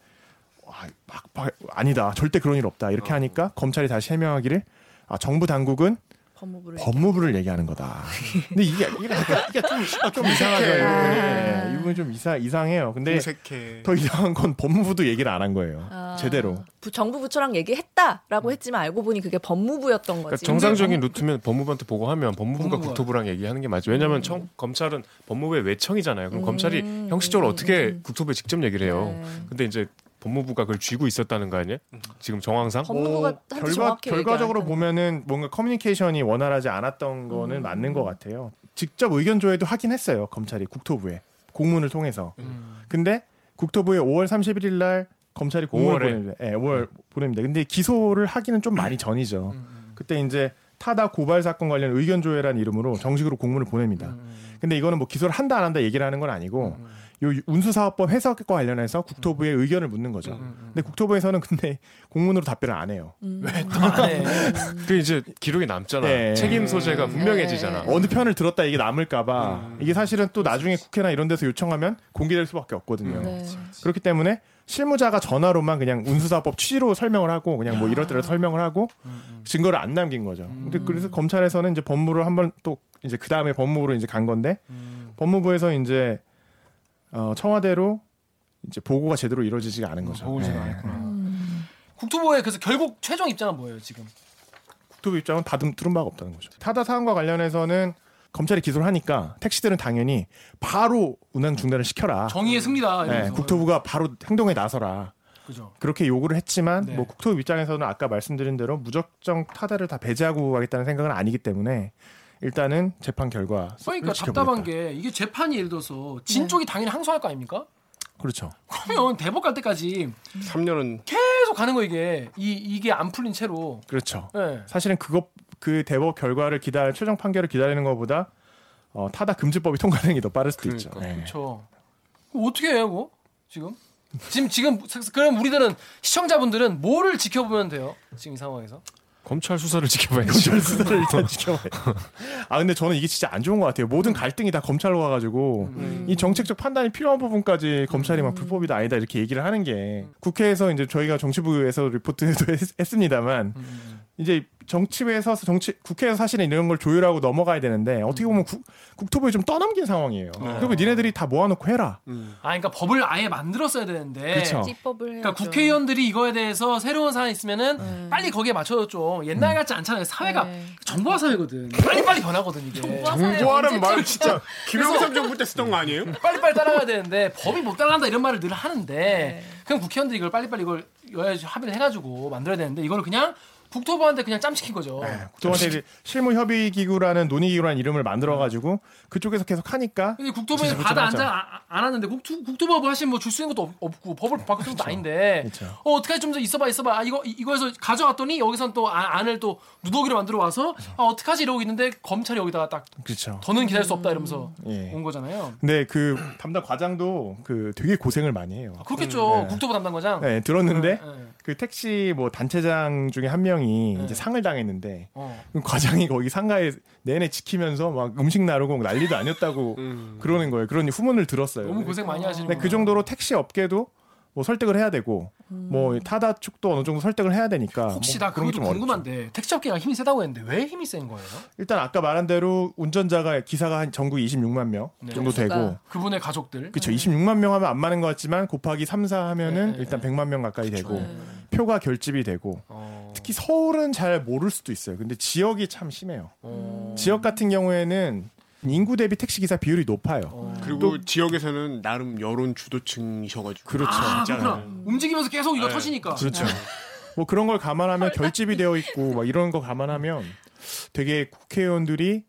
와, 막, 막 아니다 절대 그런 일 없다 이렇게 하니까 검찰이 다시 해명하기를 아, 정부 당국은 법무부를 법무부를 얘기하는 거다. 근데 이게 이게, 이게 좀, 좀 이상하죠. 아. 네, 이 부분 좀 이상 이상해요. 근데 공색해. 더 이상한 건 법무부도 얘기를 안 한 거예요. 아, 제대로. 부, 정부 부처랑 얘기했다라고 했지만 알고 보니 그게 법무부였던 그러니까 거지. 정상적인 루트면 법무부한테 보고하면 법무부가 법무부가- 국토부랑 얘기하는 게 맞죠. 왜냐하면 청, 검찰은 법무부의 외청이잖아요. 그럼 음, 검찰이 음, 형식적으로 음, 어떻게 음. 국토부에 직접 얘기를 해요. 네. 근데 이제 법무부가 그걸 쥐고 있었다는 거 아니에요? 지금 정황상? 법무부가 뭐 한테 결과 결과적으로 얘기하는 보면은 뭔가 커뮤니케이션이 원활하지 않았던 거는 음. 맞는 것 같아요. 직접 의견 조회도 하긴 했어요. 검찰이 국토부에 공문을 통해서. 음. 근데 국토부에 5월 31일 날 검찰이 공문을 5월에. 보냅니다. 예, 5월 보냅니다. 근데 기소를 하기는 좀 많이 전이죠. 그때 이제 타다 고발 사건 관련 의견 조회란 이름으로 정식으로 공문을 보냅니다. 근데 이거는 뭐 기소를 한다 안 한다 얘기를 하는 건 아니고 요 운수사업법 해석과 관련해서 국토부에 의견을 묻는 거죠. 근데 국토부에서는 근데 공문으로 답변을 안 해요. 안 해. 그 이제 기록이 남잖아. 네. 책임 소재가 분명해지잖아. 어느 편을 들었다 이게 남을까봐 이게 사실은 또 나중에 국회나 이런 데서 요청하면 공개될 수밖에 없거든요. 네. 그렇기 때문에 실무자가 전화로만 그냥 운수사법 취지로 설명을 하고 그냥 뭐 이럴 때로 설명을 하고 증거를 안 남긴 거죠. 근데 그래서 검찰에서는 이제 법무를 한번 또 이제 그 다음에 법무부로 이제 간 건데 법무부에서 이제 어, 청와대로 이제 보고가 제대로 이루어지지가 않은 거죠. 보고를 제가 네. 안 했구나. 국토부의 그래서 결국 최종 입장은 뭐예요 지금? 국토부 입장은 받은 들은 바가 없다는 거죠. 타다 사안과 관련해서는 검찰이 기소를 하니까 택시들은 당연히 바로 운행 중단을 시켜라. 정의의 승리다. 네, 이러면서. 국토부가 바로 행동에 나서라. 그죠. 그렇게 요구를 했지만 네. 뭐 국토부 입장에서는 아까 말씀드린 대로 무적정 타다를 다 배제하고 가겠다는 생각은 아니기 때문에 일단은 재판 결과 그러니까 답답한 게 이게 재판이 예를 들어서 진 쪽이 당연히 항소할 거 아닙니까? 그렇죠. 그러면 대법 갈 때까지 3년은 계속 가는 거 이게 이 이게 안 풀린 채로. 그렇죠. 네. 사실은 그것 그 대법 결과를 기다려 최종 판결을 기다리는 것보다 어, 타다 금지법이 통과되는 게 더 빠를 수도 있죠. 그러니까. 네. 그렇죠. 어떻게 해요, 그거? 지금? 지금 지금 그럼 우리들은 시청자분들은 뭐를 지켜보면 돼요? 지금 이 상황에서? 검찰 수사를 지켜봐야죠. 검찰 수사를 일단 지켜봐요. 아 근데 저는 이게 진짜 안 좋은 것 같아요. 모든 갈등이 다 검찰로 가가지고 음. 이 정책적 판단이 필요한 부분까지 검찰이 막 불법이다 아니다 이렇게 얘기를 하는 게 국회에서 이제 저희가 정치부에서 리포트도 했, 했습니다만 음. 이제 정치부에서 정치 국회에서 사실은 이런 걸 조율하고 넘어가야 되는데 어떻게 보면 국, 국토부에 좀 떠넘긴 상황이에요. 그리고 니네들이 다 모아놓고 해라. 음. 아, 그러니까 법을 아예 만들었어야 되는데. 그쵸. 찌법을 해야죠. 그러니까 국회의원들이 이거에 대해서 새로운 사안 있으면은 네. 빨리 거기에 맞춰서 좀 옛날 같지 않잖아요. 사회가 네. 정보화 사회거든. 빨리 빨리 변하거든 이게. 정보하는 말 진짜 김영삼 정부 때 쓰던 거 아니에요? 빨리 빨리 따라가야 되는데 법이 못 따라간다 이런 말을 늘 하는데 네. 그럼 국회의원들이 이걸 빨리 빨리 이걸 여야 합의를 해가지고 만들어야 되는데 이걸 그냥 국토부한테 그냥 짬 시킨 거죠. 네, 국토부한테 실무협의기구라는 논의기구라는 이름을 만들어가지고 그쪽에서 계속 하니까 근데 국토부에서. 받아 앉아 아- 안 하는데 국토, 국토부 하시면 뭐 줄 수 있는 것도 없, 없고 법을 바꿀 수도 아닌데 그렇죠. 어 어떻게 좀더 있어봐 있어봐 아, 이거 이- 이거에서 가져왔더니 여기선 또 아- 안을 또 누더기로 만들어 와서 아 어떡하지 이러고 있는데 검찰이 여기다가 딱 그렇죠. 더는 기다릴 수 없다 이러면서 예. 온 거잖아요. 근데 그 담당 과장도 그 되게 고생을 많이 해요. 아, 그렇겠죠. 네. 국토부 담당 과장. 네, 들었는데 네, 네. 그 택시 뭐 단체장 중에 한 명이 네. 이제 상을 당했는데 어. 그 과장이 거기 상가에 내내 지키면서 막 음식 나르고 난리도 아니었다고 그러는 거예요. 그런 후문을 들었어요. 너무 고생 많이 하시는 그 정도로 택시 업계도 뭐 설득을 해야 되고 뭐 타다 측도 어느 정도 설득을 해야 되니까 혹시 뭐 나 그런 게좀좀 어렵죠. 궁금한데 택시 업계가 힘이 세다고 했는데 왜 힘이 센 거예요? 일단 아까 말한 대로 운전자가 기사가 한 전국 26만 명 네. 정도. 되고 그분의 가족들. 그렇죠. 26만 명 하면 안 많은 것 같지만 곱하기 3, 4 하면은 네, 일단 네. 100만 명 가까이 되고 표가 결집이 되고 어. 특히 서울은 잘 모를 수도 있어요. 근데 지역이 참 심해요. 어. 지역 같은 경우에는 인구 대비 택시 기사 비율이 높아요. 어. 그리고 지역에서는 나름 여론 주도층이셔가지고 그렇죠. 아. 그렇구나. 움직이면서 계속 이거 네. 터지니까. 그렇죠. 뭐 그런 걸 감안하면 결집이 되어 있고 막 이런 거 감안하면 되게 국회의원들이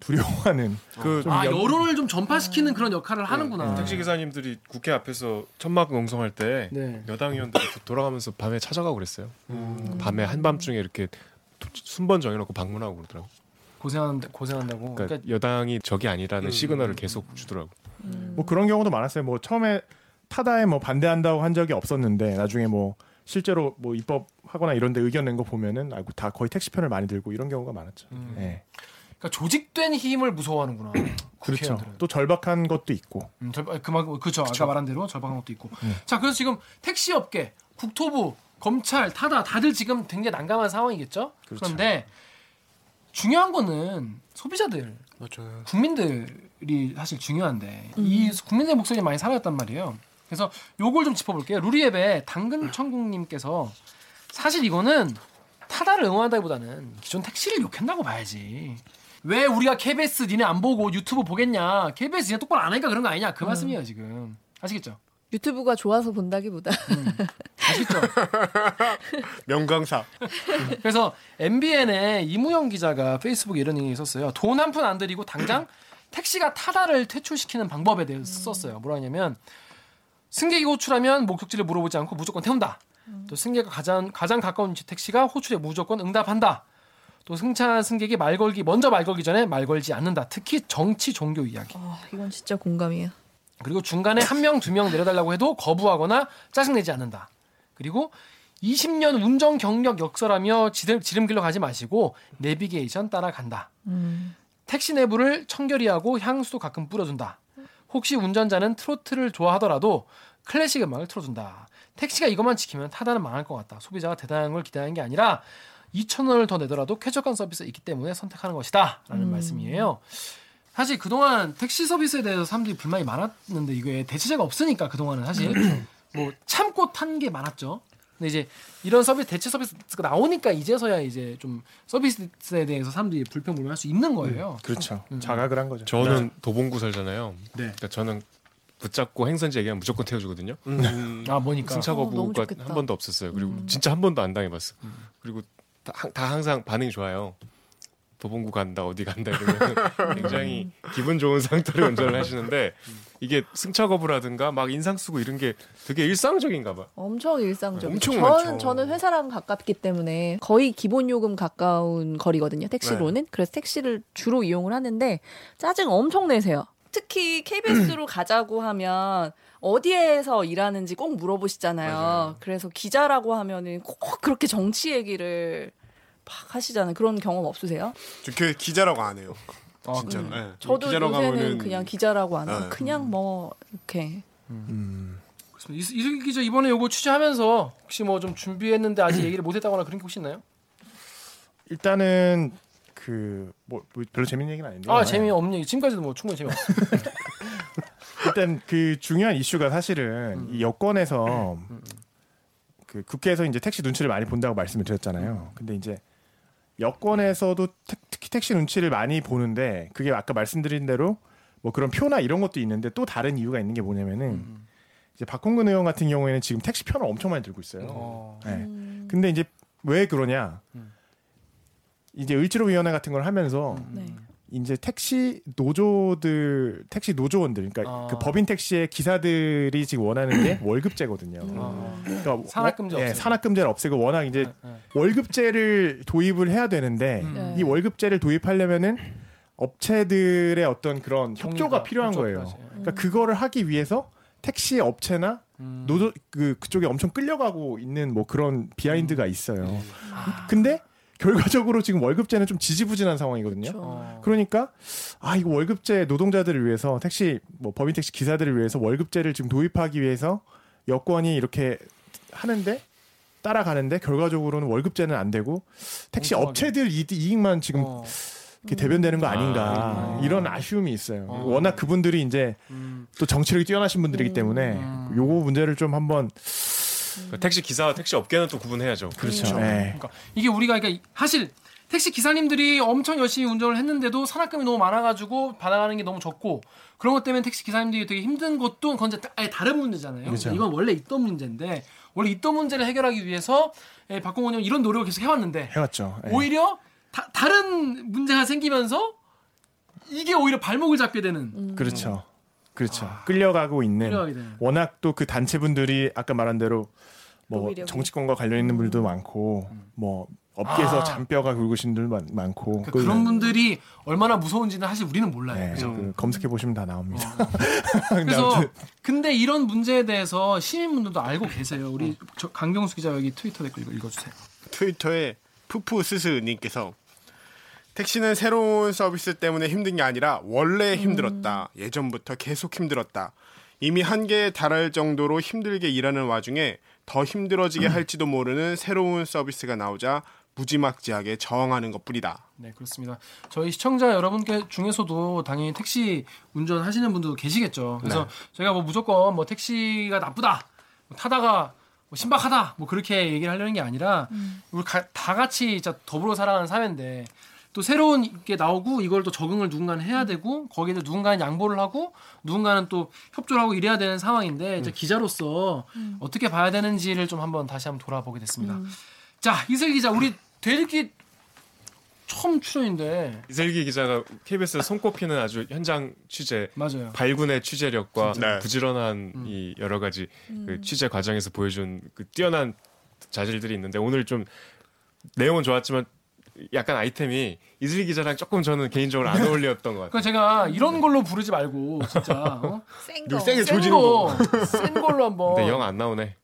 두려워하는 그좀 아, 연- 여론을 좀 전파시키는 그런 역할을 하는구나. 네. 택시 기사님들이 국회 앞에서 천막 농성할 때 네. 여당 의원들이 도- 돌아가면서 밤에 찾아가고 그랬어요. 밤에 한밤중에 이렇게 도- 순번 정해놓고 방문하고 그러더라고. 고생한다, 고생한다고. 그러니까, 그러니까 여당이 적이 아니라는 음. 시그널을 계속 주더라고. 뭐 그런 경우도 많았어요. 뭐 처음에 타다에 뭐 반대한다고 한 적이 없었는데 나중에 뭐 실제로 뭐 입법하거나 이런 데 의견 낸 거 보면은 아이고 다 거의 택시 편을 많이 들고 이런 경우가 많았죠. 음. 예. 그러니까 조직된 힘을 무서워하는구나. 그렇죠. 또 절박한 것도 있고. 음, 절, 그만 그렇죠. 아까 말한 대로 절박한 것도 있고. 네. 자, 그래서 지금 택시 업계, 국토부, 검찰, 타다 다들 지금 굉장히 난감한 상황이겠죠. 그렇죠. 그런데 중요한 거는 소비자들, 맞아요. 국민들이 사실 중요한데 이 국민의 목소리 많이 사라졌단 말이에요. 그래서 요걸 좀 짚어볼게요. 루리앱의 당근 천국님께서 사실 이거는 타다를 응원한다기보다는 기존 택시를 욕한다고 봐야지. 왜 우리가 KBS 니네 안 보고 유튜브 보겠냐? KBS 니네 똑바로 안 하니까 그런 거 아니냐? 그 말씀이에요 지금. 아시겠죠? 유튜브가 좋아서 본다기보다 아시겠죠? 명강사. 그래서 MBN의 이무영 기자가 페이스북에 이런 얘기 있었어요. 돈 한 푼 안 들이고 당장 택시가 타다를 퇴출시키는 방법에 대해서 썼어요. 뭐라 하냐면 승객이 호출하면 목적지를 물어보지 않고 무조건 태운다. 또 승객과 가장 가장 가까운 택시가 호출에 무조건 응답한다. 또 승차한 승객이 말 걸기 먼저 말 걸기 전에 말 걸지 않는다. 특히 정치 종교 이야기. 아, 이건 진짜 공감이에요. 그리고 중간에 한 명, 두 명 내려달라고 해도 거부하거나 짜증내지 않는다. 그리고 20년 운전 경력 역설하며 지름, 지름길로 가지 마시고 내비게이션 따라간다. 택시 내부를 청결히하고 향수도 가끔 뿌려준다. 혹시 운전자는 트로트를 좋아하더라도 클래식 음악을 틀어준다. 택시가 이것만 지키면 타다는 망할 것 같다. 소비자가 대단한 걸 기대하는 게 아니라 2천 원을 더 내더라도 쾌적한 서비스가 있기 때문에 선택하는 것이다. 라는 말씀이에요. 사실 그동안 택시 서비스에 대해서 사람들이 불만이 많았는데 이게 대체제가 없으니까 그동안은 사실 뭐 참고 탄 게 많았죠. 근데 이제 이런 서비스 대체 서비스가 나오니까 이제서야 이제 좀 서비스에 대해서 사람들이 불평 불만할 수 있는 거예요. 그렇죠. 음. 자각을 한 거죠. 저는 도봉구 살잖아요. 네. 그러니까 저는 붙잡고 행선지 얘기하면 무조건 태워주거든요. 음. 아 뭐니까. 승차 어, 거부가 좋겠다. 한 번도 없었어요. 그리고 진짜 한 번도 안 당해봤어. 음. 그리고 다, 다 항상 반응이 좋아요. 도봉구 간다 어디 간다 이러면 굉장히 기분 좋은 상태로 운전을 하시는데 이게 승차 거부라든가 막 인상 쓰고 이런 게 되게 일상적인가 봐. 엄청 일상적이죠. 엄청 저는 많죠. 저는 회사랑 가깝기 때문에 거의 기본 요금 가까운 거리거든요. 택시로는. 그래서 택시를 주로 이용을 하는데 짜증 엄청 내세요. 특히 KBS로 가자고 하면 어디에서 일하는지 꼭 물어보시잖아요. 맞아요. 그래서 기자라고 하면은 꼭 그렇게 정치 얘기를 막 하시잖아요. 그런 경험 없으세요? 저 그 기자라고 안 해요. 아, 진짜. 음. 네. 저도 기자라고 요새는 하면은 그냥 기자라고 안 하고 네. 그냥 뭐 이렇게 그렇습니다. 이- 이슬기 기자 이번에 요거 취재하면서 혹시 뭐 좀 준비했는데 아직 얘기를 못했다거나 그런 게 혹시 있나요? 일단은 그뭐 별로 재밌는 얘기는 아닌데. 아 재미 없는 얘기. 지금까지도 뭐 충분히 재미없어. 일단 그 중요한 이슈가 사실은 이 여권에서 그 국회에서 이제 택시 눈치를 많이 본다고 말씀을 드렸잖아요. 근데 이제 여권에서도 택- 특히 택시 눈치를 많이 보는데 그게 아까 말씀드린 대로 뭐 그런 표나 이런 것도 있는데 또 다른 이유가 있는 게 뭐냐면은 이제 박홍근 의원 같은 경우에는 지금 택시 편을 엄청 많이 들고 있어요. 어. 네. 근데 이제 왜 그러냐? 음. 이제 을지로위원회 같은 걸 하면서 네. 이제 택시 노조들 택시 노조원들 그러니까 아. 그 법인 택시의 기사들이 지금 원하는 게 월급제거든요. 어. 그러니까 산악금제 워- 예, 없애고. 산악금제를 없애고 워낙 이제 네, 네. 월급제를 도입을 해야 되는데 음. 네. 이 월급제를 도입하려면은 업체들의 어떤 그런 협조가 필요한 거예요. 협조까지. 그러니까 그거를 하기 위해서 택시 업체나 음. 노조 그 그쪽에 엄청 끌려가고 있는 뭐 그런 비하인드가 있어요. 음. 근데 결과적으로 지금 월급제는 좀 지지부진한 상황이거든요. 그렇죠. 어. 그러니까 아 이거 월급제 노동자들을 위해서 택시 뭐 법인 택시 기사들을 위해서 월급제를 지금 도입하기 위해서 여권이 이렇게 하는데 따라가는데 결과적으로는 월급제는 안 되고 택시. 업체들 이- 이익만 지금 어. 이렇게 대변되는 거 아닌가 아. 이런 아쉬움이 있어요. 어. 워낙 그분들이 이제 음. 또 정치력이 뛰어나신 분들이기 때문에 음. 요거 문제를 좀 한번 그 택시 기사와 택시 업계는 또 구분해야죠. 그렇죠. 그렇죠. 예. 그러니까 이게 우리가 그러니까 사실 택시 기사님들이 엄청 열심히 운전을 했는데도 산악금이 너무 많아가지고 받아가는 게 너무 적고 그런 것 때문에 택시 기사님들이 되게 힘든 것도 그건 이제 아예 다른 문제잖아요. 그렇죠. 이건 원래 있던 문제인데 원래 있던 문제를 해결하기 위해서 예, 박공원 의원 이런 노력을 계속 해왔는데 해왔죠. 예. 오히려 다, 다른 문제가 생기면서 이게 오히려 발목을 잡게 되는 그렇죠. 그렇죠. 끌려가고 있는. 워낙 또 그 단체분들이 아까 말한 대로 뭐 로비력이. 정치권과 관련 있는 분들도 많고 뭐 업계에서 아. 잔뼈가 굵으신 분들 많- 많고 그러니까 그- 그런 분들이 얼마나 무서운지는 사실 우리는 몰라요. 네, 그죠? 그 검색해 보시면 다 나옵니다. 근데 그래서 근데 이런 문제에 대해서 시민분들도 알고 계세요. 우리 저 강경수 기자 여기 트위터 댓글 읽어- 읽어주세요. 트위터에 푸푸스스님께서 택시는 새로운 서비스 때문에 힘든 게 아니라 원래 힘들었다. 예전부터 계속 힘들었다. 이미 한계에 달할 정도로 힘들게 일하는 와중에 더 힘들어지게 할지도 모르는 새로운 서비스가 나오자 무지막지하게 저항하는 것뿐이다. 네 그렇습니다. 저희 시청자 여러분께 중에서도 당연히 택시 운전하시는 분도 계시겠죠. 그래서 저희가 뭐 무조건 뭐 택시가 나쁘다, 뭐 타다가 뭐 신박하다, 뭐 그렇게 얘기를 하려는 게 아니라 우리 가- 다 같이 진짜 더불어 살아가는 사회인데 또 새로운 게 나오고 이걸 또 적응을 누군가는 해야 되고 거기에 누군가는 양보를 하고 누군가는 또 협조를 하고 이래야 되는 상황인데 이제 기자로서 어떻게 봐야 되는지를 좀 한번 다시 한번 돌아보게 됐습니다. 자 이슬 기자 우리 되리기 처음 출연인데 이슬기 기자가 KBS 손꼽히는 아주 현장 취재 맞아요. 발군의 취재력과 네. 부지런한 음. 이 여러 가지 그 취재 과정에서 보여준 그 뛰어난 자질들이 있는데 오늘 좀 내용은 좋았지만 약간 아이템이 이슬기 기자랑 조금 저는 개인적으로 안 어울렸던 것 같아요. 그러니까 제가 이런 걸로 부르지 말고 진짜 어? 센늘 거. 세게 센 조지는 거. 거, 센 걸로 한번 근데 영 안 나오네.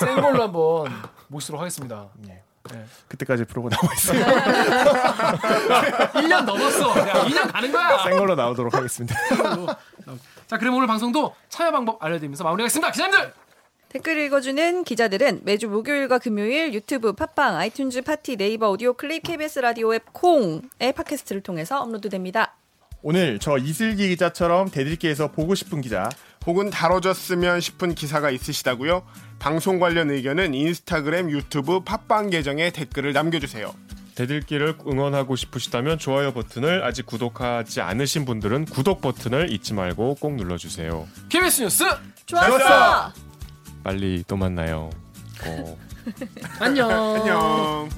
센 걸로 한번 모시도록 하겠습니다. 예. 네. 그때까지 프로가 나와 있어요. 1년 넘었어. 야, 2년 가는 거야. 센 걸로 나오도록 하겠습니다. 자, 그럼 오늘 방송도 참여 방법 알려드리면서 마무리하겠습니다. 기자님들! 댓글 읽어주는 기자들은 매주 목요일과 금요일 유튜브, 팟빵, 아이튠즈, 팟티, 네이버 오디오 클립, KBS 라디오 앱 콩의 팟캐스트를 통해서 업로드됩니다. 오늘 저 이슬기 기자처럼 댓읽기에서 보고 싶은 기자 혹은 다뤄졌으면 싶은 기사가 있으시다고요? 방송 관련 의견은 인스타그램, 유튜브, 팟빵 계정에 댓글을 남겨주세요. 댓읽기를 응원하고 싶으시다면 좋아요 버튼을 아직 구독하지 않으신 분들은 구독 버튼을 잊지 말고 꼭 눌러주세요. KBS 뉴스! 좋았어! 빨리 또 만나요. 어. 안녕. 안녕.